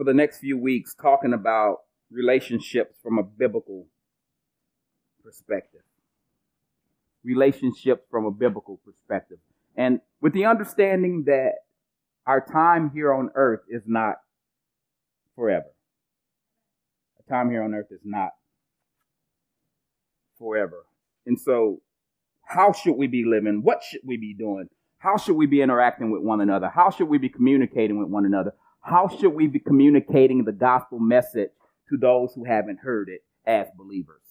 for the next few weeks talking about relationships from a biblical perspective. Relationships from a biblical perspective. And with the understanding that our time here on earth is not forever. Our time here on earth is not forever. And so, how should we be living? What should we be doing? How should we be interacting with one another? How should we be communicating with one another? How should we be communicating the gospel message to those who haven't heard it as believers?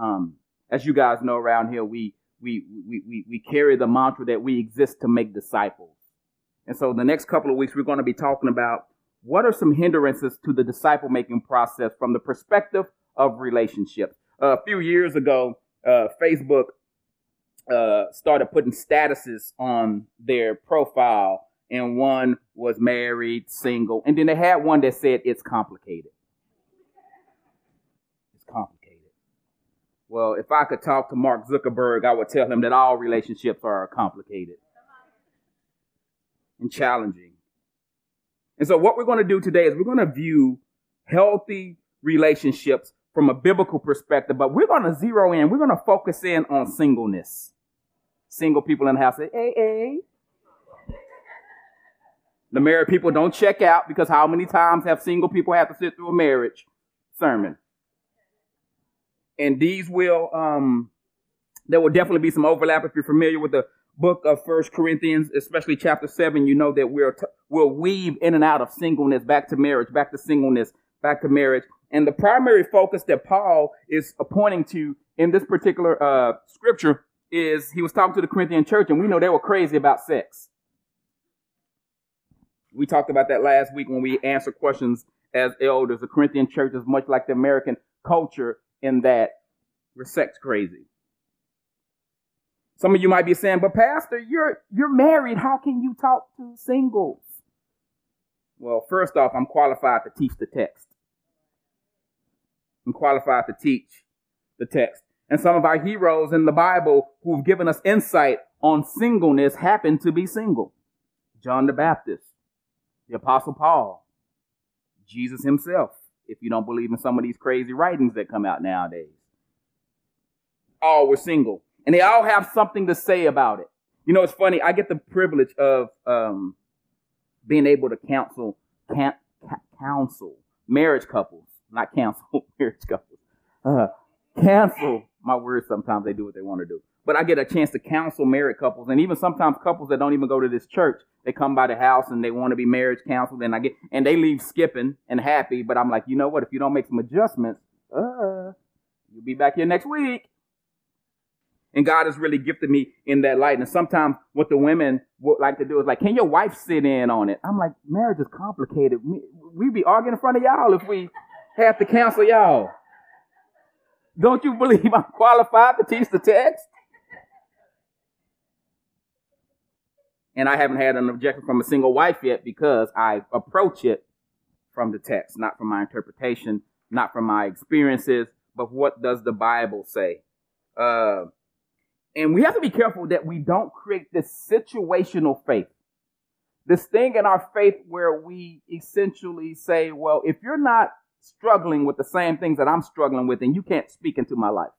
Um, as you guys know around here, we, we, we, we, we carry the mantra that we exist to make disciples. And so the next couple of weeks, we're going to be talking about what are some hindrances to the disciple making process from the perspective of relationships. Uh, a few years ago, uh, Facebook uh, started putting statuses on their profile, and one was married, single, and then they had one that said it's complicated. It's complicated. Well, if I could talk to Mark Zuckerberg, I would tell him that all relationships are complicated and challenging. And so, what we're going to do today is we're going to view healthy relationships from a biblical perspective, but we're going to zero in, we're going to focus in on singleness. Single people in the house say, hey, hey. The married people don't check out because how many times have single people had to sit through a marriage sermon? And these will, um, there will definitely be some overlap if you're familiar with the book of First Corinthians, especially chapter seven. You know that we're t- we'll weave in and out of singleness back to marriage, back to singleness, back to marriage. And the primary focus that Paul is pointing to in this particular uh, scripture is he was talking to the Corinthian church, and we know they were crazy about sex. We talked about that last week when we answered questions as elders. The Corinthian church is much like the American culture in that we're sex crazy. Some of you might be saying, but Pastor, you're, you're married. How can you talk to singles? Well, first off, I'm qualified to teach the text. I'm qualified to teach the text. And some of our heroes in the Bible who've given us insight on singleness happen to be single. John the Baptist, the Apostle Paul, Jesus himself, if you don't believe in some of these crazy writings that come out nowadays. All were single. And they all have something to say about it. You know, it's funny. I get the privilege of um, being able to counsel, can, counsel marriage couples not counsel marriage couples. Uh, cancel my words. Sometimes they do what they want to do. But I get a chance to counsel married couples and even sometimes couples that don't even go to this church. They come by the house and they want to be marriage counseled and I get, and they leave skipping and happy. But I'm like, you know what? If you don't make some adjustments, uh, you'll be back here next week. And God has really gifted me in that light. And sometimes what the women would like to do is like, can your wife sit in on it? I'm like, marriage is complicated. We'd be arguing in front of y'all if we have to counsel y'all. Don't you believe I'm qualified to teach the text? And I haven't had an objection from a single wife yet because I approach it from the text, not from my interpretation, not from my experiences, but what does the Bible say? Uh, and we have to be careful that we don't create this situational faith. This thing in our faith where we essentially say, well, if you're not struggling with the same things that I'm struggling with, then you can't speak into my life.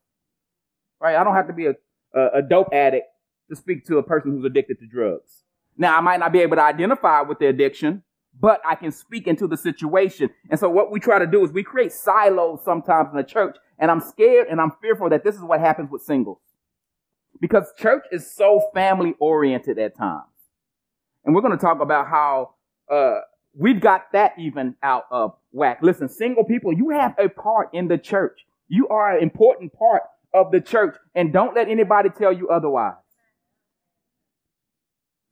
Right? I don't have to be a, a, a dope addict to speak to a person who's addicted to drugs. Now, I might not be able to identify with the addiction, but I can speak into the situation. And so what we try to do is we create silos sometimes in the church. And I'm scared and I'm fearful that this is what happens with singles. Because church is so family oriented at times. And we're going to talk about how, uh, we've got that even out of whack. Listen, single people, you have a part in the church. You are an important part of the church, and don't let anybody tell you otherwise.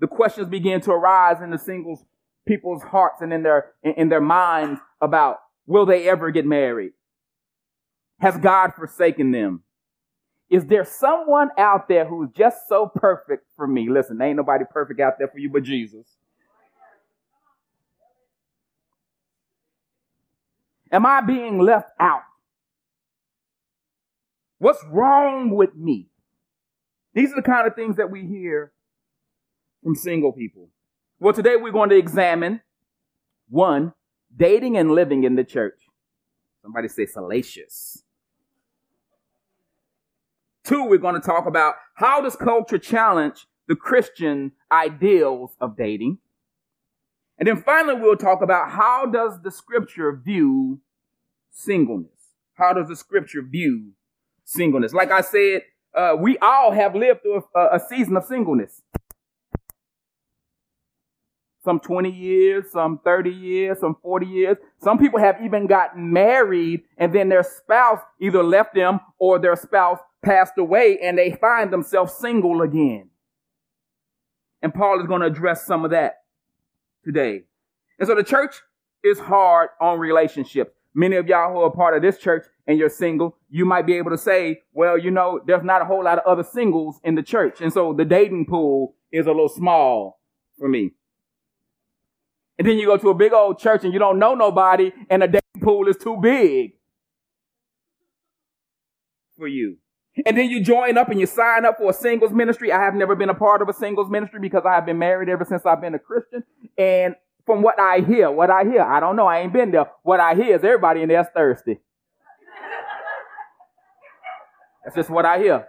The questions begin to arise in the singles people's hearts and in their in their minds about will they ever get married? Has God forsaken them? Is there someone out there who's just so perfect for me? Listen, ain't nobody perfect out there for you but Jesus. Am I being left out? What's wrong with me? These are the kind of things that we hear from single people. Well, today we're going to examine one, dating and living in the church. Somebody say salacious. Two, we're going to talk about how does culture challenge the Christian ideals of dating. And then finally, we'll talk about how does the scripture view singleness? How does the scripture view singleness? Like I said, uh, we all have lived through a, a season of singleness. Some 20 years, some 30 years, some 40 years. Some people have even gotten married and then their spouse either left them or their spouse passed away and they find themselves single again. And Paul is going to address some of that today. And so the church is hard on relationships. Many of y'all who are part of this church and you're single, you might be able to say, well, you know, there's not a whole lot of other singles in the church. And so the dating pool is a little small for me. And then you go to a big old church and you don't know nobody and the dating pool is too big for you. And then you join up and you sign up for a singles ministry. I have never been a part of a singles ministry because I have been married ever since I've been a Christian. And from what I hear, what I hear, I don't know, I ain't been there. What I hear is everybody in there's thirsty. That's just what I hear.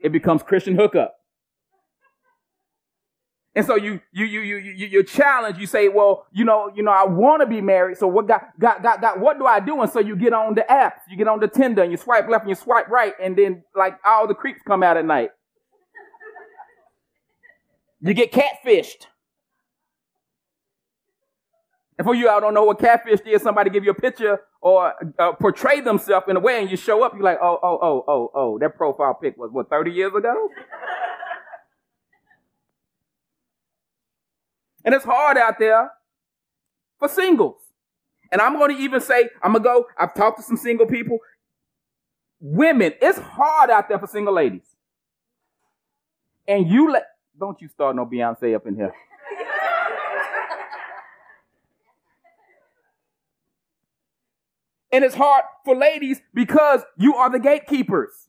It becomes Christian hookup. And so you you you you you you challenge. You say, well, you know, you know, I want to be married. So what got got got got? What do I do? And so you get on the apps. You get on the Tinder and you swipe left and you swipe right, and then like all the creeps come out at night. You get catfished. And for you, I don't know what catfish is. Somebody give you a picture or uh, portray themselves in a way, and you show up. You're like, oh, oh, oh, oh, oh. That profile pic was what 30 years ago. And it's hard out there for singles. And I'm going to even say, I'm going to go. I've talked to some single people. Women, it's hard out there for single ladies. And you let, don't you start no Beyonce up in here. And it's hard for ladies because you are the gatekeepers.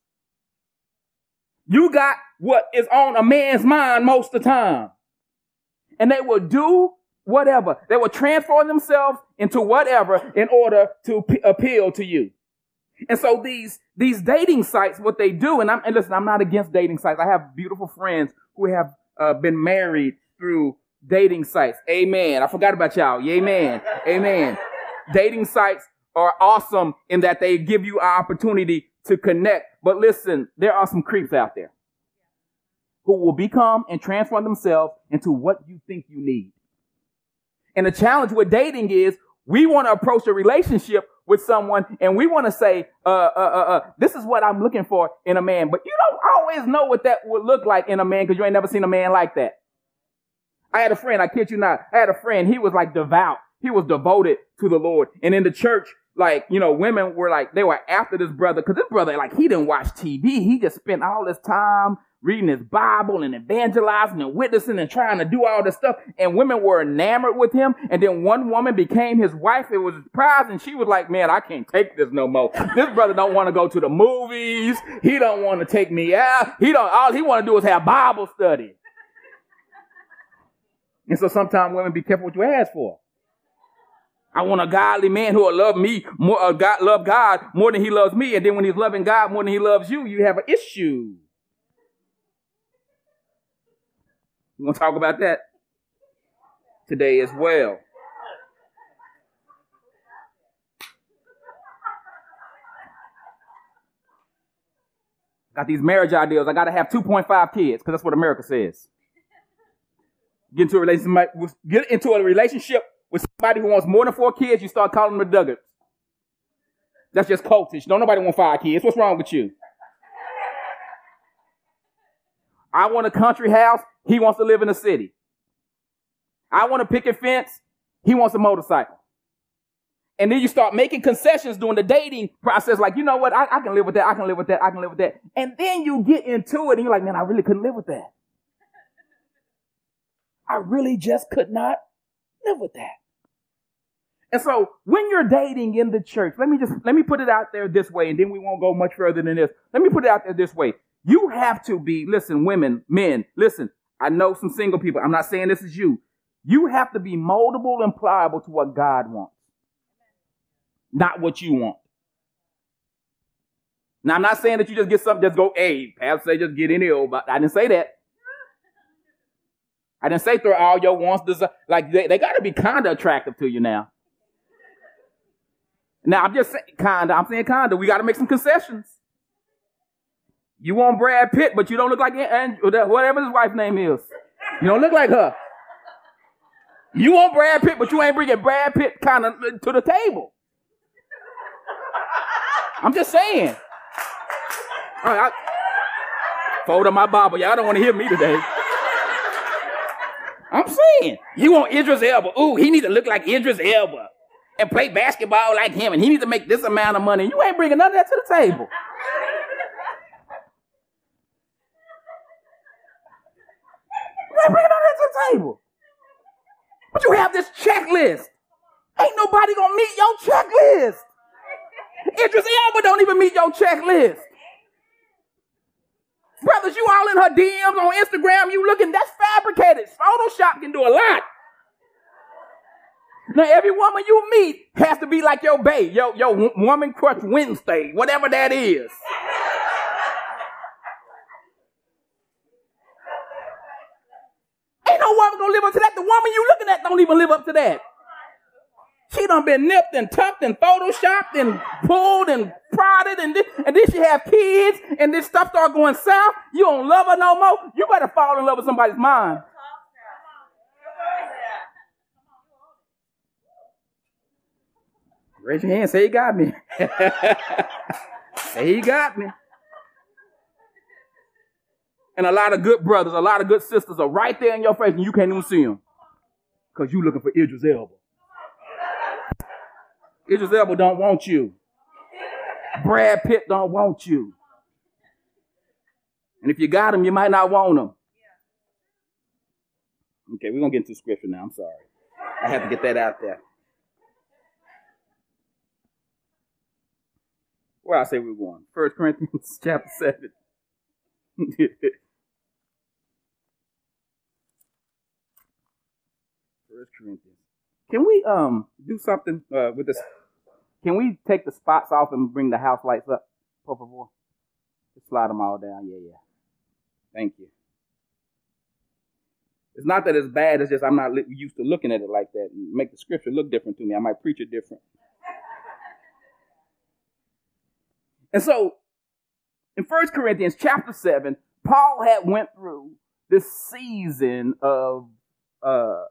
You got what is on a man's mind most of the time. And they will do whatever. They will transform themselves into whatever in order to p- appeal to you. And so these, these dating sites, what they do, and I'm, and listen, I'm not against dating sites. I have beautiful friends who have uh, been married through dating sites. Amen. I forgot about y'all. Amen. Amen. dating sites are awesome in that they give you an opportunity to connect. But listen, there are some creeps out there who will become and transform themselves into what you think you need. And the challenge with dating is we want to approach a relationship with someone and we want to say, uh, uh, uh, uh, this is what I'm looking for in a man. But you don't always know what that would look like in a man because you ain't never seen a man like that. I had a friend, I kid you not, I had a friend, he was like devout. He was devoted to the Lord. And in the church, like, you know, women were like, they were after this brother, cause this brother, like, he didn't watch TV. He just spent all this time reading his Bible and evangelizing and witnessing and trying to do all this stuff. And women were enamored with him. And then one woman became his wife. It was a surprise. And she was like, man, I can't take this no more. This brother don't want to go to the movies. He don't want to take me out. He don't, all he want to do is have Bible study. And so sometimes women be careful what you ask for. I want a godly man who will love me more, uh, God, love God more than he loves me. And then when he's loving God more than he loves you, you have an issue. We're going to talk about that today as well. Got these marriage ideals. I got to have 2.5 kids because that's what America says. Get into a relationship, get into a relationship with somebody who wants more than four kids, you start calling them the Duggars. That's just cultish. Don't nobody want five kids. What's wrong with you? I want a country house. He wants to live in a city. I want to pick a picket fence. He wants a motorcycle. And then you start making concessions during the dating process. Like, you know what? I, I, can live with that. I can live with that. I can live with that. And then you get into it and you're like, man, I really couldn't live with that. I really just could not live with that. And so when you're dating in the church, let me just, let me put it out there this way, and then we won't go much further than this. Let me put it out there this way. You have to be, listen, women, men, listen, I know some single people. I'm not saying this is you. You have to be moldable and pliable to what God wants, not what you want. Now, I'm not saying that you just get something, just go, hey, Pastor say just get in here, but I didn't say that. I didn't say throw all your wants, desire. like they, they got to be kind of attractive to you now. Now, I'm just saying, kinda, I'm saying kinda, we got to make some concessions. You want Brad Pitt, but you don't look like whatever his wife's name is. You don't look like her. You want Brad Pitt, but you ain't bringing Brad Pitt kind of to the table. I'm just saying. All right, I, fold up my Bible. Y'all don't want to hear me today. I'm saying. You want Idris Elba. Ooh, he needs to look like Idris Elba and play basketball like him, and he needs to make this amount of money. You ain't bringing none of that to the table. Ain't bringing none of to the table. But you have this checklist. Ain't nobody gonna meet your checklist. Idris Elba don't even meet your checklist. Brothers, you all in her DMs on Instagram, you looking, that's fabricated. Photoshop can do a lot. Now, every woman you meet has to be like your babe, your, your woman crush Wednesday, whatever that is. No live up to that. The woman you looking at don't even live up to that. She done been nipped and tucked and photoshopped and pulled and prodded and this, and then she have kids and this stuff start going south. You don't love her no more. You better fall in love with somebody's mind. Raise your hand. Say you got me. say you got me. And a lot of good brothers, a lot of good sisters are right there in your face and you can't even see them. Because you looking for Idris Elba. Idris Elba don't want you. Brad Pitt don't want you. And if you got him, you might not want him. Okay, we're going to get into scripture now. I'm sorry. I have to get that out there. Where I say we're going? First Corinthians chapter 7. First Corinthians. Can we um do something uh, with this can we take the spots off and bring the house lights up? Por favor. Just slide them all down. Yeah, yeah. Thank you. It's not that it's bad. It's just I'm not used to looking at it like that and make the scripture look different to me. I might preach it different. And so, in First Corinthians chapter 7, Paul had went through this season of, uh,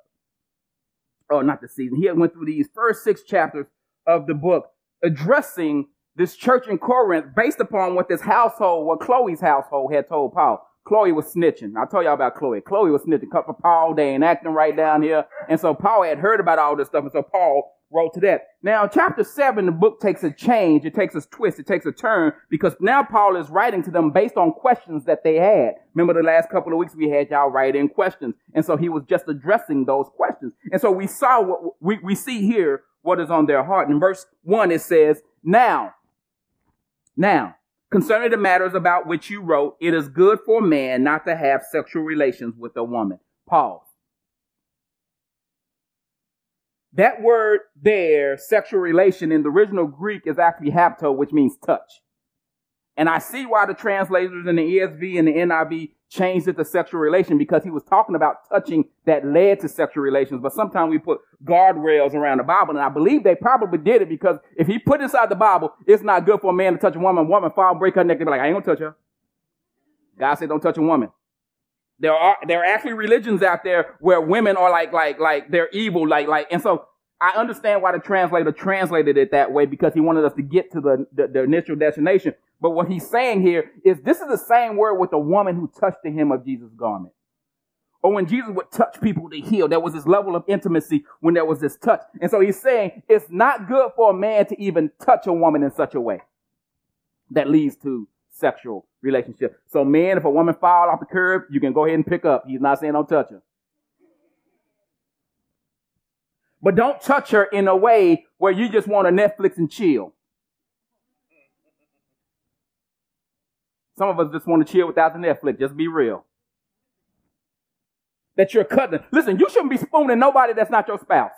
oh, not the season. He went through these first six chapters of the book addressing this church in Corinth based upon what this household, what Chloe's household had told Paul. Chloe was snitching. I told y'all about Chloe. Chloe was snitching. For Paul. They ain't acting right down here. And so Paul had heard about all this stuff. And so Paul wrote to that. Now, chapter seven, the book takes a change. It takes a twist. It takes a turn because now Paul is writing to them based on questions that they had. Remember the last couple of weeks we had y'all write in questions. And so he was just addressing those questions. And so we saw what we, we see here what is on their heart. In verse 1, it says, Now, now, concerning the matters about which you wrote, it is good for a man not to have sexual relations with a woman. Pause. That word there, sexual relation, in the original Greek is actually hapto, which means touch. And I see why the translators in the ESV and the NIV changed it to sexual relation because he was talking about touching that led to sexual relations. But sometimes we put guardrails around the Bible. And I believe they probably did it because if he put inside the Bible, it's not good for a man to touch a woman. woman fall, break her neck. They be like, I ain't gonna touch her. God said, don't touch a woman. There are, there are actually religions out there where women are like, like, like, they're evil, like, like, and so I understand why the translator translated it that way because he wanted us to get to the, the, the initial destination. But what he's saying here is this is the same word with the woman who touched the hem of Jesus' garment. Or when Jesus would touch people to heal, there was this level of intimacy when there was this touch. And so he's saying it's not good for a man to even touch a woman in such a way that leads to sexual relationship. So man, if a woman fall off the curb, you can go ahead and pick up. He's not saying don't touch her. But don't touch her in a way where you just want to Netflix and chill. Some of us just want to chill without the Netflix. Just be real. that you're cutting. Listen, you shouldn't be spooning nobody that's not your spouse.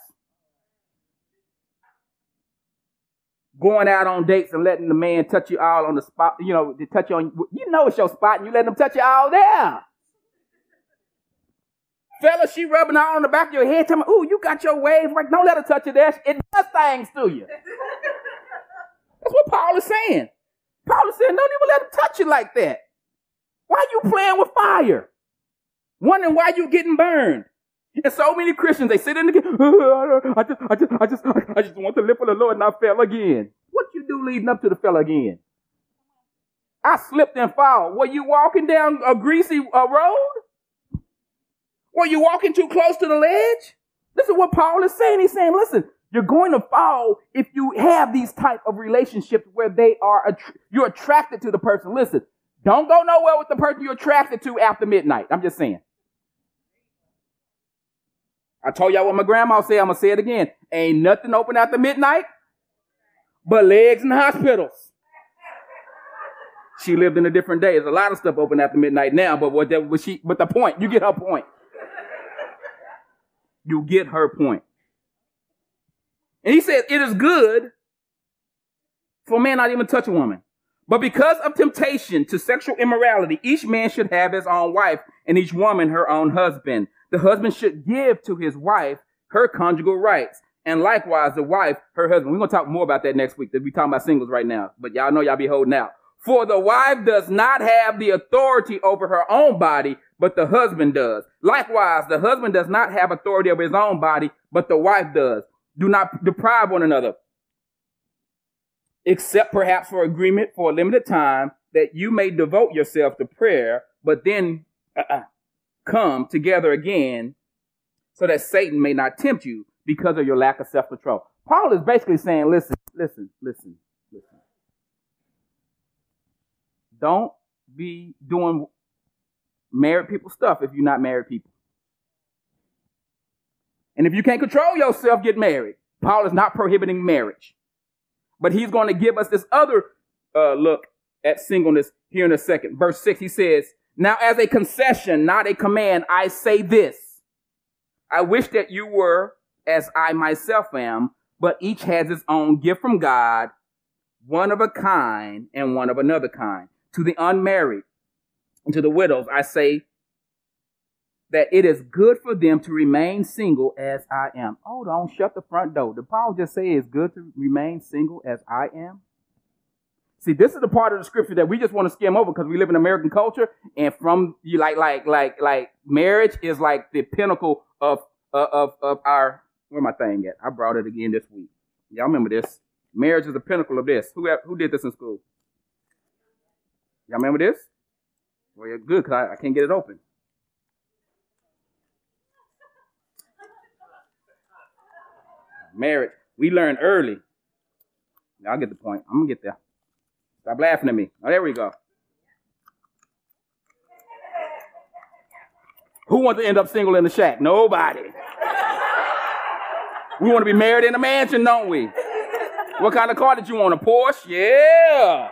Going out on dates and letting the man touch you all on the spot, you know, to touch you on, you know it's your spot and you let them touch you all there. Fella, she rubbing all on the back of your head, telling me, ooh, you got your waves right. Don't let her touch you there. It does things to you. That's what Paul is saying. Paul is saying, don't even let him touch you like that. Why are you playing with fire? Wondering why you getting burned. And so many Christians, they sit in the, oh, I just, I just, I just, I just want to live for the Lord and I fell again. What you do leading up to the fell again? I slipped and fell. Were you walking down a greasy uh, road? Were you walking too close to the ledge? This is what Paul is saying. He's saying, listen, you're going to fall if you have these type of relationships where they are, you're attracted to the person. Listen, don't go nowhere with the person you're attracted to after midnight. I'm just saying. I told y'all what my grandma said. I'm to say it again. Ain't nothing open after midnight but legs in hospitals. She lived in a different day. There's a lot of stuff open after midnight now, but what that was she, but the point, you get her point. You get her point. And he says, it is good for a man not even touch a woman. But because of temptation to sexual immorality, each man should have his own wife and each woman her own husband. The husband should give to his wife her conjugal rights and likewise the wife her husband. We're going to talk more about that next week. We're talking about singles right now, but y'all know y'all be holding out. For the wife does not have the authority over her own body, but the husband does. Likewise, the husband does not have authority over his own body, but the wife does. Do not deprive one another, except perhaps for agreement for a limited time, that you may devote yourself to prayer, but then uh-uh, come together again so that Satan may not tempt you because of your lack of self control. Paul is basically saying, listen, listen, listen, listen. Don't be doing married people stuff if you're not married people. And if you can't control yourself, get married. Paul is not prohibiting marriage. But he's going to give us this other uh, look at singleness here in a second. Verse 6, he says, Now as a concession, not a command, I say this. I wish that you were as I myself am, but each has its own gift from God, one of a kind and one of another kind. To the unmarried and to the widows, I say that it is good for them to remain single as I am. Hold on, shut the front door. Did Paul just say it's good to remain single as I am? See, this is the part of the scripture that we just want to skim over because we live in American culture, and from you like like like like marriage is like the pinnacle of of of our where my thing at? I brought it again this week. Y'all remember this? Marriage is the pinnacle of this. Who who did this in school? Y'all remember this? Well, you're good because I, I can't get it open. Marriage. We learn early. Y'all get the point. I'm gonna get there. Stop laughing at me. Oh, there we go. Who wants to end up single in the shack? Nobody. We want to be married in a mansion, don't we? What kind of car did you want? A Porsche? Yeah.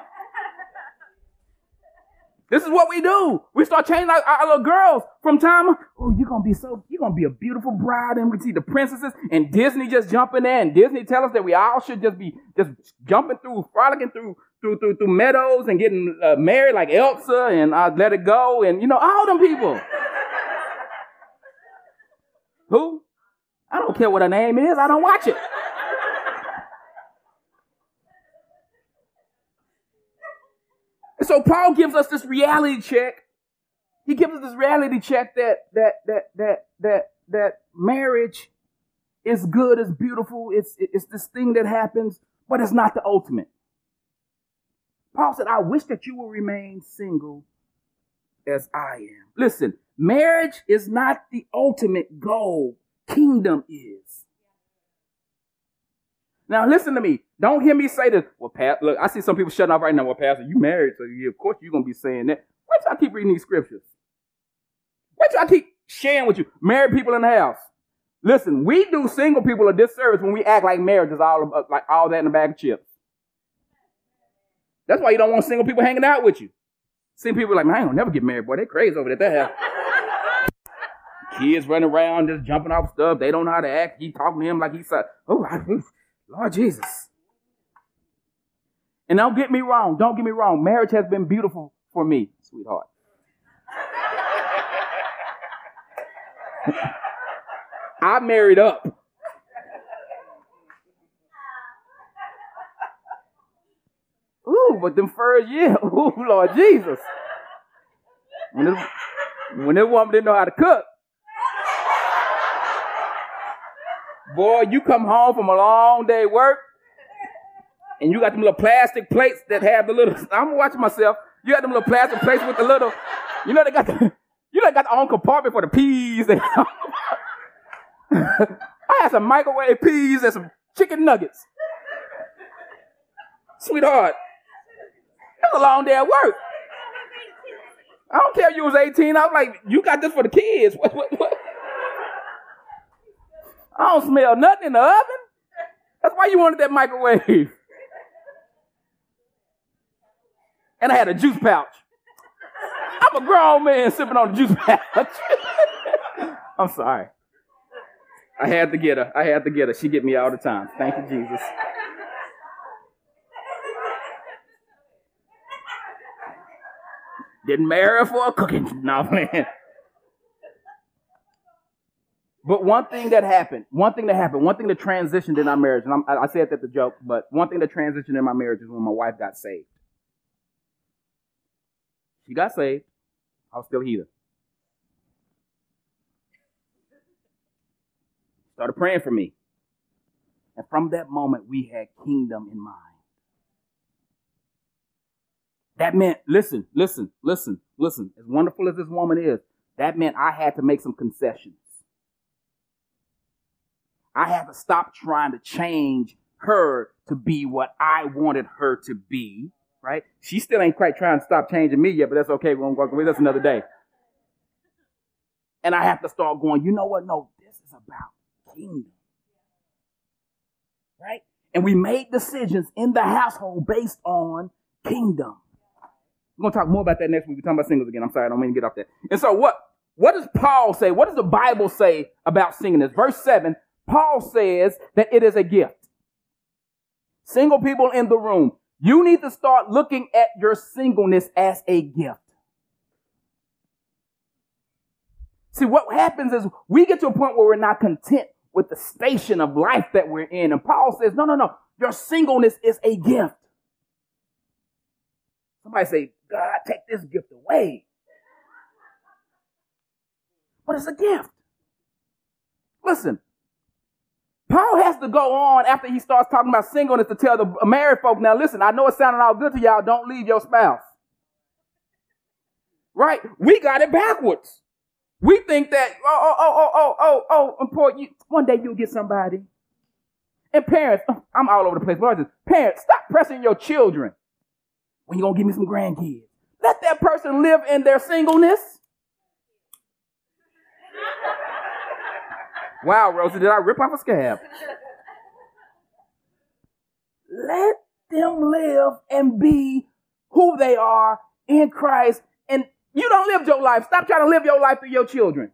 This is what we do. We start changing our, our little girls from time. Oh, you're gonna be so. You're gonna be a beautiful bride, and we see the princesses and Disney just jumping in. And Disney tell us that we all should just be just jumping through, frolicking through through through, through meadows and getting uh, married like Elsa and uh, Let It Go and you know all them people. Who? I don't care what her name is. I don't watch it. And so Paul gives us this reality check. He gives us this reality check that that that that that that marriage is good, it's beautiful, it's it's this thing that happens, but it's not the ultimate. Paul said, I wish that you will remain single as I am. Listen, marriage is not the ultimate goal kingdom is. Now listen to me. Don't hear me say this. Well, Pat, look, I see some people shutting off right now. Well, Pastor, you married, so you, of course you're gonna be saying that. Why do I keep reading these scriptures? Why do I keep sharing with you? Married people in the house. Listen, we do single people a disservice when we act like marriage is all of, like all that in a bag of chips. That's why you don't want single people hanging out with you. Single people like, man, I don't never get married, boy. They crazy over there. That house. Kids running around just jumping off stuff. They don't know how to act. He talking to him like he's, oh, Lord Jesus. And don't get me wrong. Don't get me wrong. Marriage has been beautiful for me, sweetheart. I married up. Ooh, but them first year, ooh, Lord Jesus. When this, when woman didn't know how to cook, boy, you come home from a long day work, and you got them little plastic plates that have the little. I'm watching myself. You got them little plastic plates with the little. You know they got the. You know they got the own compartment for the peas. I had some microwave peas and some chicken nuggets. Sweetheart, that's a long day at work. I don't care if you was 18. I was like, you got this for the kids. What, what, what? I don't smell nothing in the oven. That's why you wanted that microwave. And I had a juice pouch. I'm a grown man sipping on a juice pouch. I'm sorry. I had to get her. I had to get her. She get me all the time. Thank you, Jesus. Didn't marry her for a cooking. No, man. But one thing that happened, one thing that happened, one thing that transitioned in our marriage, and I'm, i said that the joke, but one thing that transitioned in my marriage is when my wife got saved. She got saved. I was still here. started praying for me. And from that moment, we had kingdom in mind. That meant, listen, listen, listen, listen, as wonderful as this woman is, that meant I had to make some concessions. I had to stop trying to change her to be what I wanted her to be, right? She still ain't quite trying to stop changing me yet, but that's okay. We're going to go That's another day. And I have to start going, you know what? No, this is about kingdom. Right? And we made decisions in the household based on kingdom. We're gonna talk more about that next week. We're talking about singles again. I'm sorry, I don't mean to get off that. And so what what does Paul say? What does the Bible say about singing this? Verse 7, Paul says that it is a gift. Single people in the room, you need to start looking at your singleness as a gift. See, what happens is we get to a point where we're not content with the station of life that we're in. And Paul says, no, no, no. Your singleness is a gift. Somebody say, God, take this gift away. But it's a gift. Listen, Paul has to go on after he starts talking about singleness to tell the married folk, now listen, I know it sounded all good to y'all. Don't leave your spouse. Right? We got it backwards. We think that, oh, oh, oh, oh, oh, oh, oh, important. You, one day you'll get somebody. And parents, oh, I'm all over the place. But parents, stop pressing your children when you're going to give me some grandkids. Let that person live in their singleness. Wow, Rosie, did I rip off a scab? Let them live and be who they are in Christ And you don't live your life. Stop trying to live your life through your children.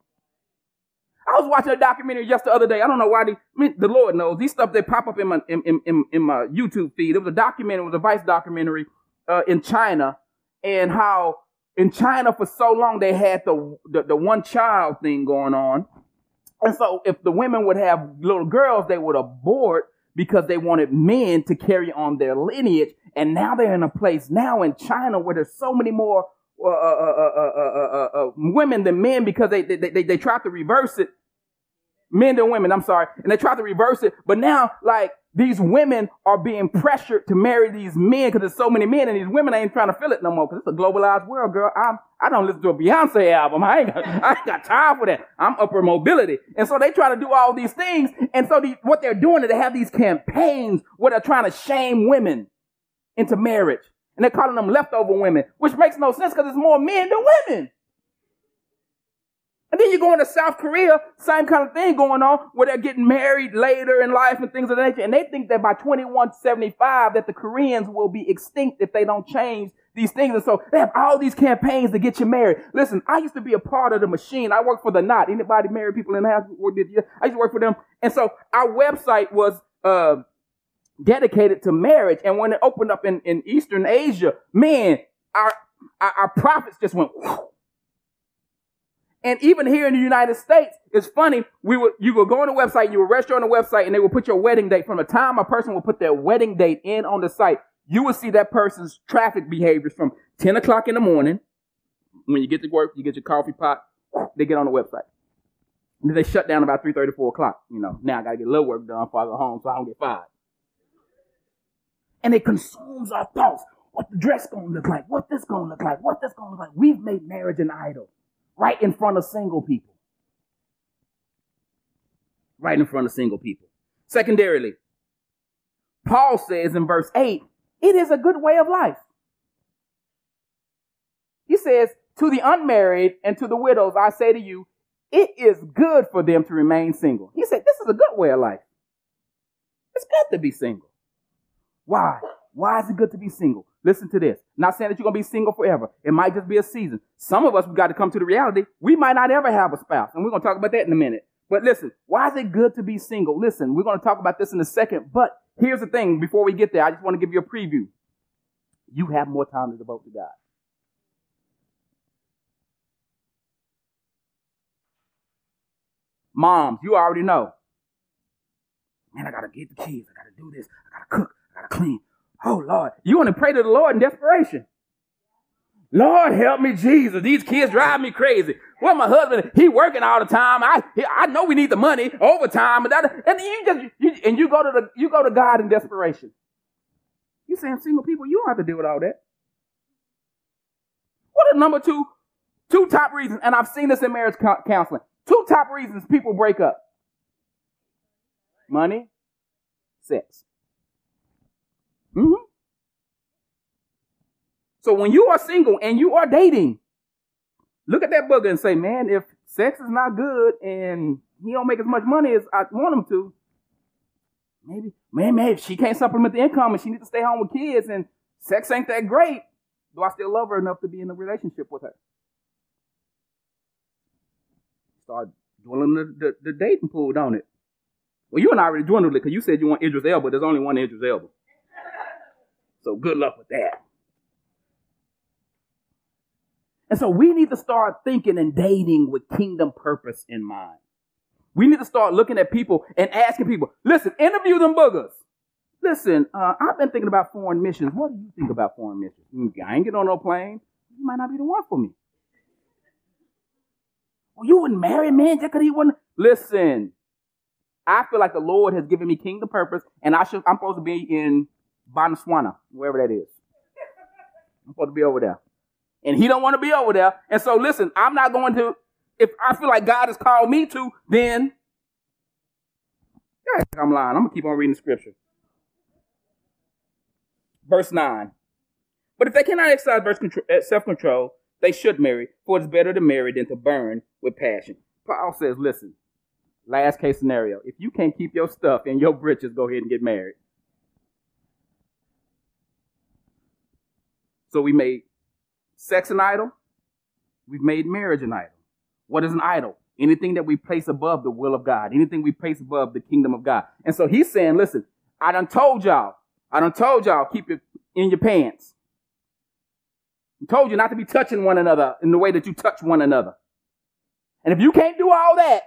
I was watching a documentary just the other day. I don't know why they, I mean, the Lord knows these stuff they pop up in my in, in, in my YouTube feed. It was a documentary, it was a Vice documentary uh, in China, and how in China for so long they had the, the the one child thing going on, and so if the women would have little girls, they would abort because they wanted men to carry on their lineage. And now they're in a place now in China where there's so many more uh uh uh, uh, uh, women than men because they, they, they, they tried to reverse it. Men than women, I'm sorry. And they tried to reverse it. But now, like, these women are being pressured to marry these men because there's so many men and these women ain't trying to feel it no more because it's a globalized world, girl. I'm, I don't listen to a Beyonce album. I ain't, got, I ain't got time for that. I'm upper mobility. And so they try to do all these things. And so the, what they're doing is they have these campaigns where they're trying to shame women into marriage. And they're calling them leftover women, which makes no sense because it's more men than women. And then you go into South Korea, same kind of thing going on, where they're getting married later in life and things of that nature. And they think that by 2175 that the Koreans will be extinct if they don't change these things. And so they have all these campaigns to get you married. Listen, I used to be a part of the machine. I worked for the knot. Anybody married people in the house? I used to work for them. And so our website was, uh, dedicated to marriage. And when it opened up in, in Eastern Asia, man, our, our, our profits just went, whew. And even here in the United States, it's funny. We would, you would go on the website, you would register on the website, and they would put your wedding date from the time a person would put their wedding date in on the site. You will see that person's traffic behaviors from 10 o'clock in the morning. When you get to work, you get your coffee pot, they get on the website. Then they shut down about 3 4 o'clock. You know, now I gotta get a little work done before I go home so I don't get fired. And it consumes our thoughts. What the dress gonna look like? What this gonna look like? What this gonna look like? We've made marriage an idol right in front of single people. Right in front of single people. Secondarily, Paul says in verse 8, it is a good way of life. He says, To the unmarried and to the widows, I say to you, it is good for them to remain single. He said, This is a good way of life. It's good to be single. Why? Why is it good to be single? Listen to this. Not saying that you're going to be single forever. It might just be a season. Some of us, we got to come to the reality. We might not ever have a spouse. And we're going to talk about that in a minute. But listen, why is it good to be single? Listen, we're going to talk about this in a second. But here's the thing. Before we get there, I just want to give you a preview. You have more time to devote to God. Moms, you already know. Man, I got to get the kids. I got to do this. I got to cook. I got to clean. Oh Lord, you want to pray to the Lord in desperation. Lord, help me, Jesus. These kids drive me crazy. Well, my husband, he working all the time. I, I know we need the money overtime, and that, and you just, you, and you go to the, you go to God in desperation. You saying single people, you don't have to deal with all that. What are number two, two top reasons, and I've seen this in marriage counseling. Two top reasons people break up. Money, sex. Mm-hmm. So when you are single and you are dating, look at that booger and say, man, if sex is not good and he don't make as much money as I want him to, maybe, man, maybe she can't supplement the income and she needs to stay home with kids and sex ain't that great. Do I still love her enough to be in a relationship with her? Start dwelling the, the, the dating pool, don't it? Well, you and I already dwindled it because you said you want Idris Elba. There's only one Idris Elba. So good luck with that. And so we need to start thinking and dating with kingdom purpose in mind. We need to start looking at people and asking people, listen, interview them boogers. Listen, uh, I've been thinking about foreign missions. What do you think about foreign missions? Mm, I ain't get on no plane. You might not be the one for me. Well, you wouldn't marry a man just because he wouldn't. Listen, I feel like the Lord has given me kingdom purpose, and I should. I'm supposed to be in Botswana, wherever that is. I'm supposed to be over there. And he don't want to be over there. And so listen, I'm not going to, if I feel like God has called me to, then yeah, I'm lying. I'm going to keep on reading the scripture. Verse 9. But if they cannot exercise eh, self-control, they should marry, for it's better to marry than to burn with passion. Paul says, listen, last case scenario. If you can't keep your stuff in your britches, go ahead and get married. So we made sex an idol. We've made marriage an idol. What is an idol? Anything that we place above the will of God. Anything we place above the kingdom of God. And so he's saying, listen, I done told y'all. I done told y'all keep it in your pants. I told you not to be touching one another in the way that you touch one another. And if you can't do all that,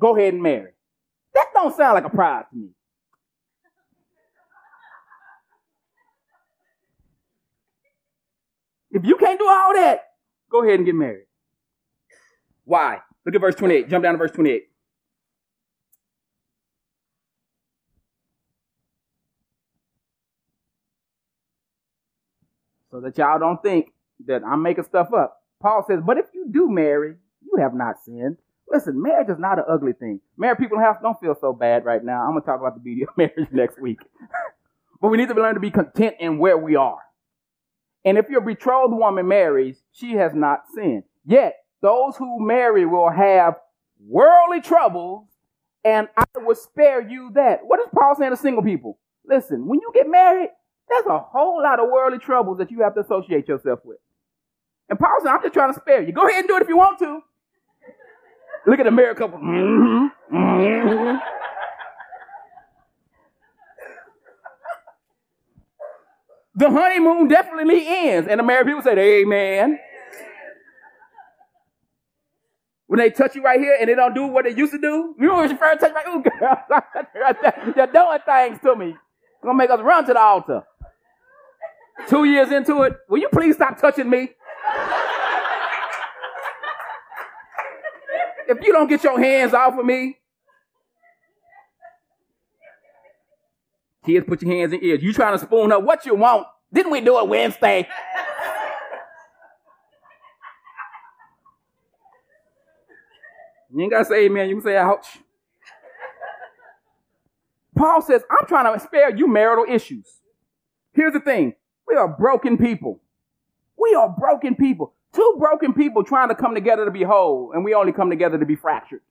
go ahead and marry. That don't sound like a prize to me. If you can't do all that, go ahead and get married. Why? Look at verse 28. Jump down to verse 28. So that y'all don't think that I'm making stuff up. Paul says, but if you do marry, you have not sinned. Listen, marriage is not an ugly thing. Married people in the house don't feel so bad right now. I'm going to talk about the beauty of marriage next week. but we need to learn to be content in where we are. And if your betrothed woman marries, she has not sinned. Yet, those who marry will have worldly troubles, and I will spare you that. What is Paul saying to single people? Listen, when you get married, There's a whole lot of worldly troubles that you have to associate yourself with. And Paul said, I'm just trying to spare you. Go ahead and do it if you want to. Look at the married couple. Mm-hmm, mm-hmm. The honeymoon definitely ends. And the married people say, Amen. When they touch you right here and they don't do what they used to do, you know when you first touch me, ooh, girl, they're doing things to me. Gonna make us run to the altar. Two years into it, will you please stop touching me? if you don't get your hands off of me, kids, put your hands in ears. You trying to spoon up what you want? Didn't we do it Wednesday? You ain't got to say amen. You can say ouch. Paul says, I'm trying to spare you marital issues. Here's the thing. We are broken people. We are broken people. Two broken people trying to come together to be whole, and we only come together to be fractured.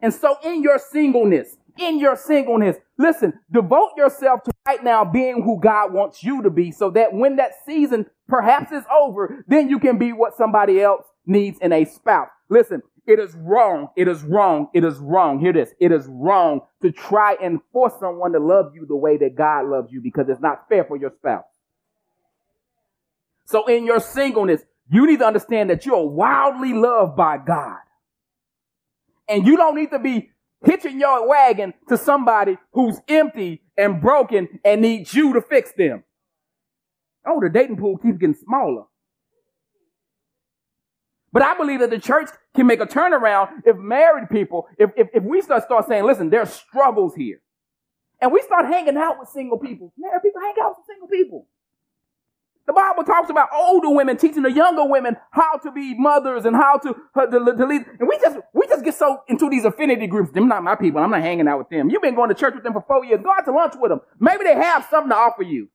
And so in your singleness, in your singleness, listen, devote yourself to right now being who God wants you to be so that when that season perhaps is over, then you can be what somebody else needs in a spouse. Listen, it is wrong. It is wrong. It is wrong. Hear this. It is wrong to try and force someone to love you the way that God loves you because it's not fair for your spouse. So in your singleness, you need to understand that you're wildly loved by God. And you don't need to be hitching your wagon to somebody who's empty and broken and needs you to fix them. Oh, the dating pool keeps getting smaller. But I believe that the church can make a turnaround if married people, if, if, if we start, start saying, listen, there's struggles here. And we start hanging out with single people. Married people hang out with single people. The Bible talks about older women teaching the younger women how to be mothers and how to, uh, to, to lead. And we just, we just get so into these affinity groups. Them not my people. I'm not hanging out with them. You've been going to church with them for four years. Go out to lunch with them. Maybe they have something to offer you.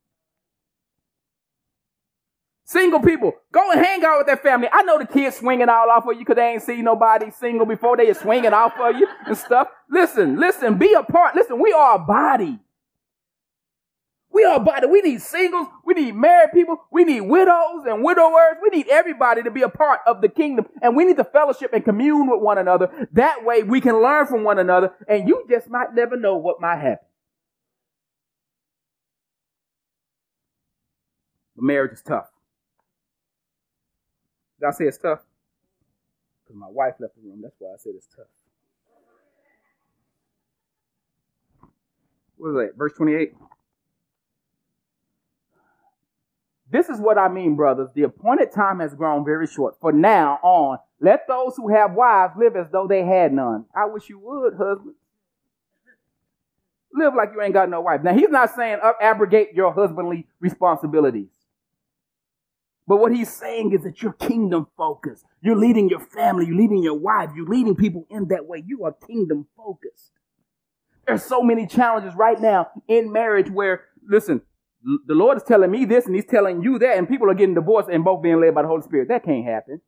Single people, go and hang out with that family. I know the kids swinging all off of you because they ain't seen nobody single before. They are swinging off of you and stuff. Listen, listen, be a part. Listen, we are a body. We are a body. We need singles. We need married people. We need widows and widowers. We need everybody to be a part of the kingdom. And we need to fellowship and commune with one another. That way we can learn from one another. And you just might never know what might happen. But marriage is tough. Did I say it's tough? Because my wife left the room. That's why I said it's tough. What is that? Verse 28? This is what I mean, brothers. The appointed time has grown very short. For now on, let those who have wives live as though they had none. I wish you would, husband. Live like you ain't got no wife. Now, he's not saying abrogate your husbandly responsibilities. But what he's saying is that you're kingdom focused. You're leading your family, you're leading your wife, you're leading people in that way. You are kingdom focused. There's so many challenges right now in marriage where, listen, the Lord is telling me this and he's telling you that, and people are getting divorced and both being led by the Holy Spirit. That can't happen.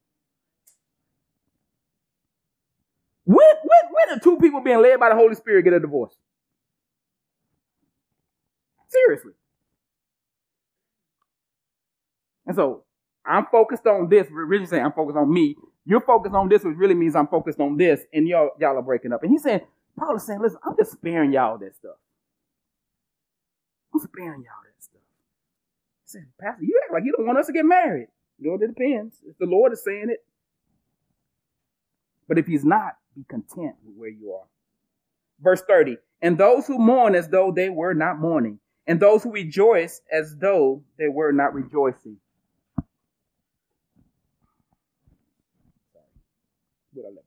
When, when, when are two people being led by the Holy Spirit get a divorce? Seriously. And so I'm focused on this. Really saying I'm focused on me. You're focused on this, which really means I'm focused on this, and y'all, y'all are breaking up. And he's saying, Paul is saying, listen, I'm just sparing y'all that stuff. I'm sparing y'all said, Pastor, you act like you don't want us to get married. You know, it depends. If the Lord is saying it. But if he's not, be content with where you are. Verse 30. And those who mourn as though they were not mourning, and those who rejoice as though they were not rejoicing. I live off.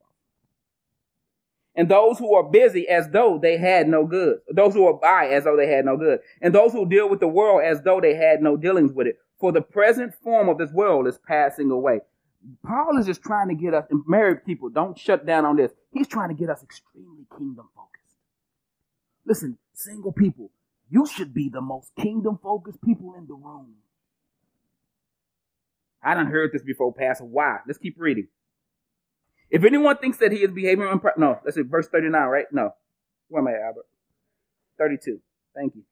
And those who are busy as though they had no good. Those who are by as though they had no good. And those who deal with the world as though they had no dealings with it. For the present form of this world is passing away. Paul is just trying to get us, and married people, don't shut down on this. He's trying to get us extremely kingdom focused. Listen, single people, you should be the most kingdom focused people in the room. I done heard this before, Pastor. Why? Let's keep reading. If anyone thinks that he is behaving impro- no, let's see, verse 39, right? No. Where am I, Albert? 32. Thank you.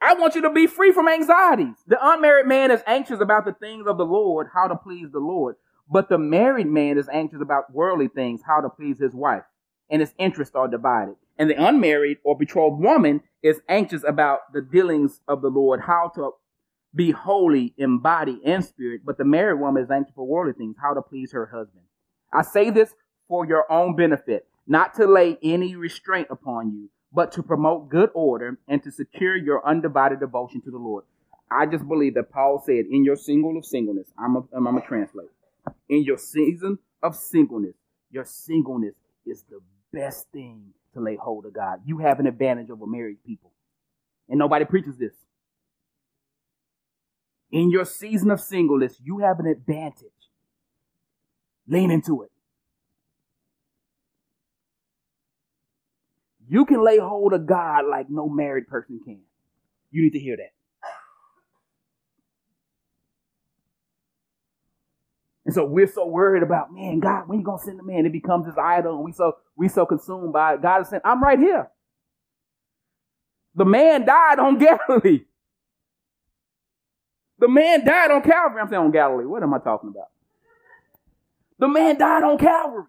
I want you to be free from anxieties. The unmarried man is anxious about the things of the Lord, how to please the Lord. But the married man is anxious about worldly things, how to please his wife. And his interests are divided. And the unmarried or betrothed woman is anxious about the dealings of the Lord, how to be holy in body and spirit. But the married woman is anxious for worldly things, how to please her husband. I say this for your own benefit, not to lay any restraint upon you, but to promote good order and to secure your undivided devotion to the Lord. I just believe that Paul said, in your single of singleness, I'm a, I'm a translate. In your season of singleness, your singleness is the best thing to lay hold of God. You have an advantage over married people. And nobody preaches this. In your season of singleness, you have an advantage. Lean into it. You can lay hold of God like no married person can. You need to hear that. And so we're so worried about, man, God, when you gonna send the man? It becomes this idol, and we so we so consumed by it. God is saying, I'm right here. The man died on Galilee. The man died on Calvary. I'm saying on Galilee. What am I talking about? The man died on Calvary.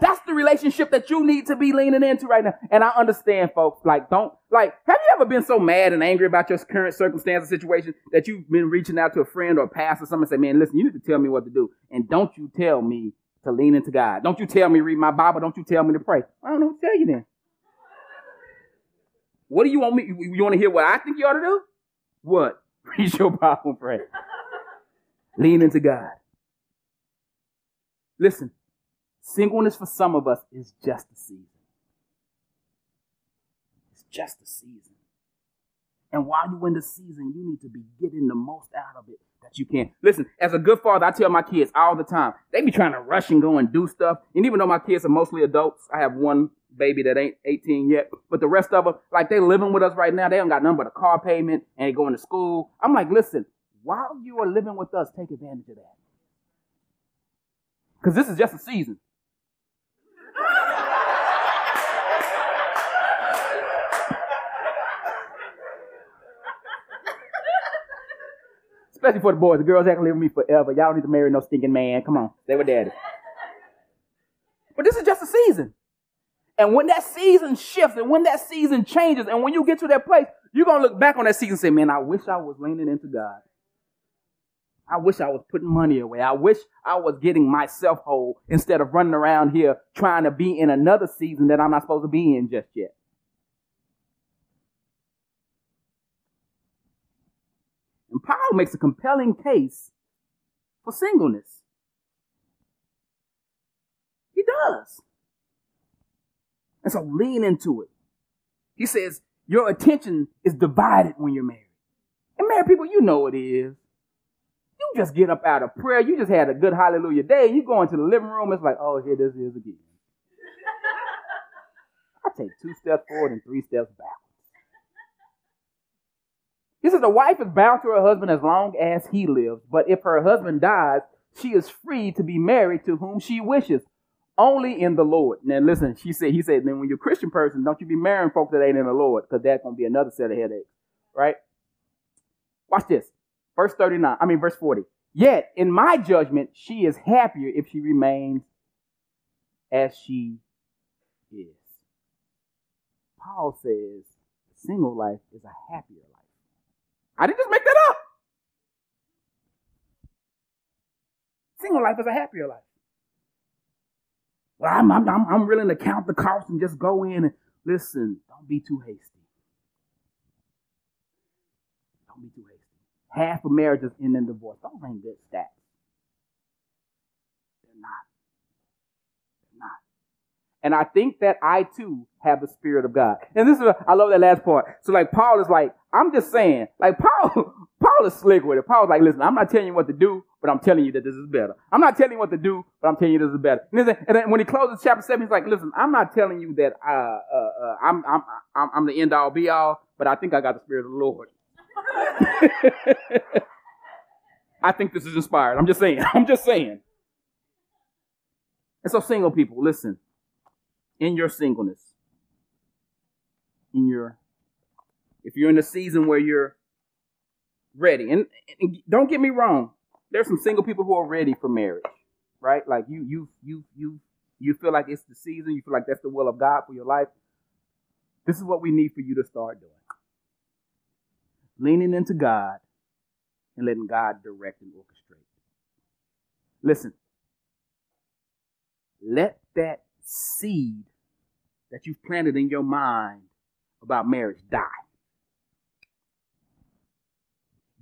That's the relationship that you need to be leaning into right now. And I understand, folks, like, don't, like, have you ever been so mad and angry about your current circumstance or situation that you've been reaching out to a friend or a pastor or someone and say, man, listen, you need to tell me what to do. And don't you tell me to lean into God. Don't you tell me read my Bible. Don't you tell me to pray. I don't know what to tell you then. What do you want me? You want to hear what I think you ought to do? What? Read your Bible and pray. lean into God. Listen, Singleness for some of us is just a season. It's just a season. And while you're in the season, you need to be getting the most out of it that you can. Listen, as a good father, I tell my kids all the time, they be trying to rush and go and do stuff. And even though my kids are mostly adults, I have one baby that ain't 18 yet, but the rest of them, like they living with us right now, they don't got nothing but a car payment and going to school. I'm like, listen, while you are living with us, take advantage of that. Because this is just a season. Especially for the boys. The girls ain't gonna live with me forever. Y'all don't need to marry no stinking man. Come on. Stay with daddy. But this is just a season. And when that season shifts and when that season changes and when you get to that place, you're going to look back on that season and say, man, I wish I was leaning into God. I wish I was putting money away. I wish I was getting myself whole instead of running around here trying to be in another season that I'm not supposed to be in just yet. And Paul makes a compelling case for singleness. He does. And so lean into it. He says, your attention is divided when you're married. And married people, you know it is. You just get up out of prayer. You just had a good hallelujah day. You go into the living room. It's like, oh, here this is again. I take two steps forward and three steps back. He says the wife is bound to her husband as long as he lives, but if her husband dies, she is free to be married to whom she wishes, only in the Lord. Now listen, she said, he said, then when you're a Christian person, don't you be marrying folks that ain't in the Lord, because that's gonna be another set of headaches, right? Watch this. Verse 39, I mean verse 40. Yet, in my judgment, she is happier if she remains as she is. Paul says single life is a happier life. I didn't just make that up. Single life is a happier life. Well, I'm, I'm, I'm willing to count the cost and just go in and listen. Don't be too hasty. Don't be too hasty. Half of marriages end in divorce. Those ain't good stats. They're not. They're not. And I think that I too have the Spirit of God. And this is, a, I love that last part. So like Paul is like, I'm just saying, like Paul, Paul is slick with it. Paul's like, listen, I'm not telling you what to do, but I'm telling you that this is better. I'm not telling you what to do, but I'm telling you this is better. And then, when he closes chapter seven, he's like, listen, I'm not telling you that uh, uh, uh, I'm, I'm, I'm, I'm the end all be all, but I think I got the Spirit of the Lord. I think this is inspired. I'm just saying. I'm just saying. And so, single people, listen. In your singleness, in your if you're in a season where you're ready, and, and don't get me wrong, there's some single people who are ready for marriage, right? Like you, you, you, you, you feel like it's the season. You feel like that's the will of God for your life. This is what we need for you to start doing. Leaning into God and letting God direct and orchestrate. Listen, let that seed that you've planted in your mind about marriage die.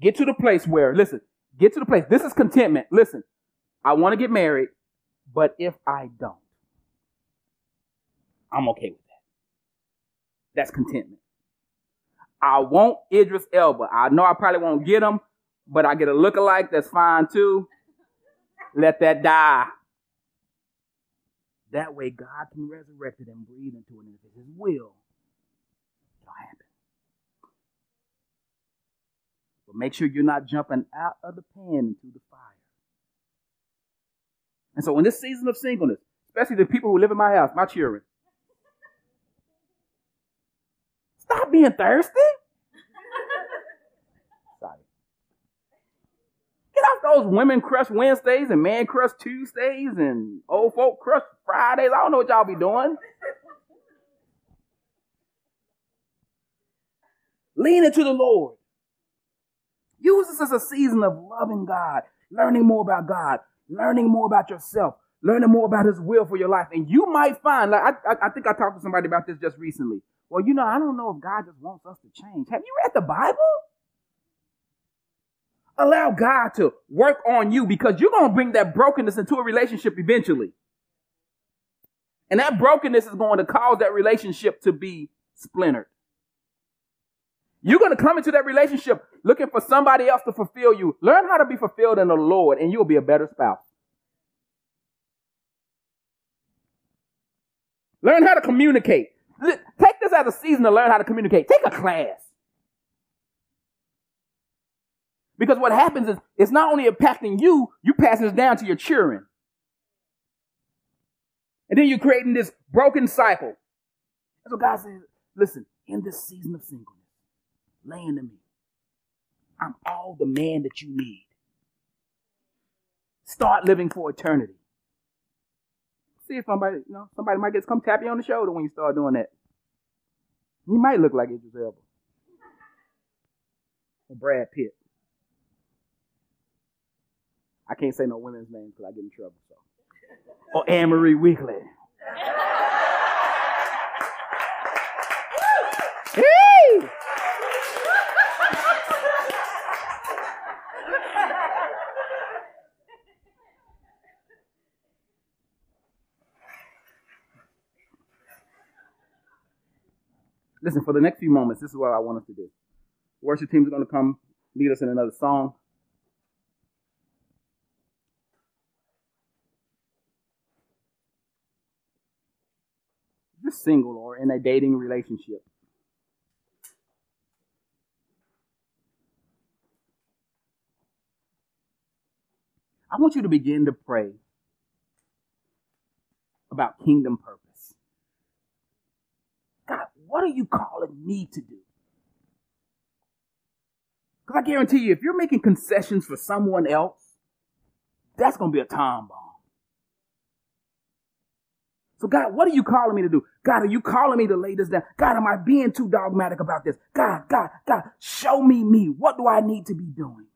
Get to the place where, listen, get to the place. This is contentment. Listen, I want to get married, but if I don't, I'm okay with that. That's contentment. I want Idris Elba. I know I probably won't get him, but I get a look-alike. That's fine too. Let that die. That way God can resurrect it and breathe into it. And if His will, it'll happen. But make sure you're not jumping out of the pan into the fire. And so in this season of singleness, especially the people who live in my house, my children, stop being thirsty. Sorry. Get off those women crush Wednesdays and man crush Tuesdays and old folk crush Fridays. I don't know what y'all be doing. Lean into the Lord. Use this as a season of loving God, learning more about God, learning more about yourself, learning more about His will for your life. And you might find, like I, I, I think I talked to somebody about this just recently. Well, you know, I don't know if God just wants us to change. Have you read the Bible? Allow God to work on you because you're going to bring that brokenness into a relationship eventually. And that brokenness is going to cause that relationship to be splintered. You're going to come into that relationship looking for somebody else to fulfill you. Learn how to be fulfilled in the Lord, and you'll be a better spouse. Learn how to communicate. Take this as a season to learn how to communicate. Take a class. Because what happens is it's not only impacting you, you passing this down to your children. And then you're creating this broken cycle. That's what God says. Listen, in this season of singleness, lay into me. I'm all the man that you need. Start living for eternity. See if somebody, you know, somebody might just come tap you on the shoulder when you start doing that. You might look like Idris Elba. Or Brad Pitt. I can't say no women's names because I get in trouble. So. Oh, or Anne Marie Weekly. Listen, for the next few moments, this is what I want us to do. Worship teams going to come lead us in another song. You're single or in a dating relationship, I want you to begin to pray about kingdom purpose. What are you calling me to do? Because I guarantee you, if you're making concessions for someone else, that's going to be a time bomb. So, God, what are you calling me to do? God, are you calling me to lay this down? God, am I being too dogmatic about this? God, God, God, show me me. What do I need to be doing?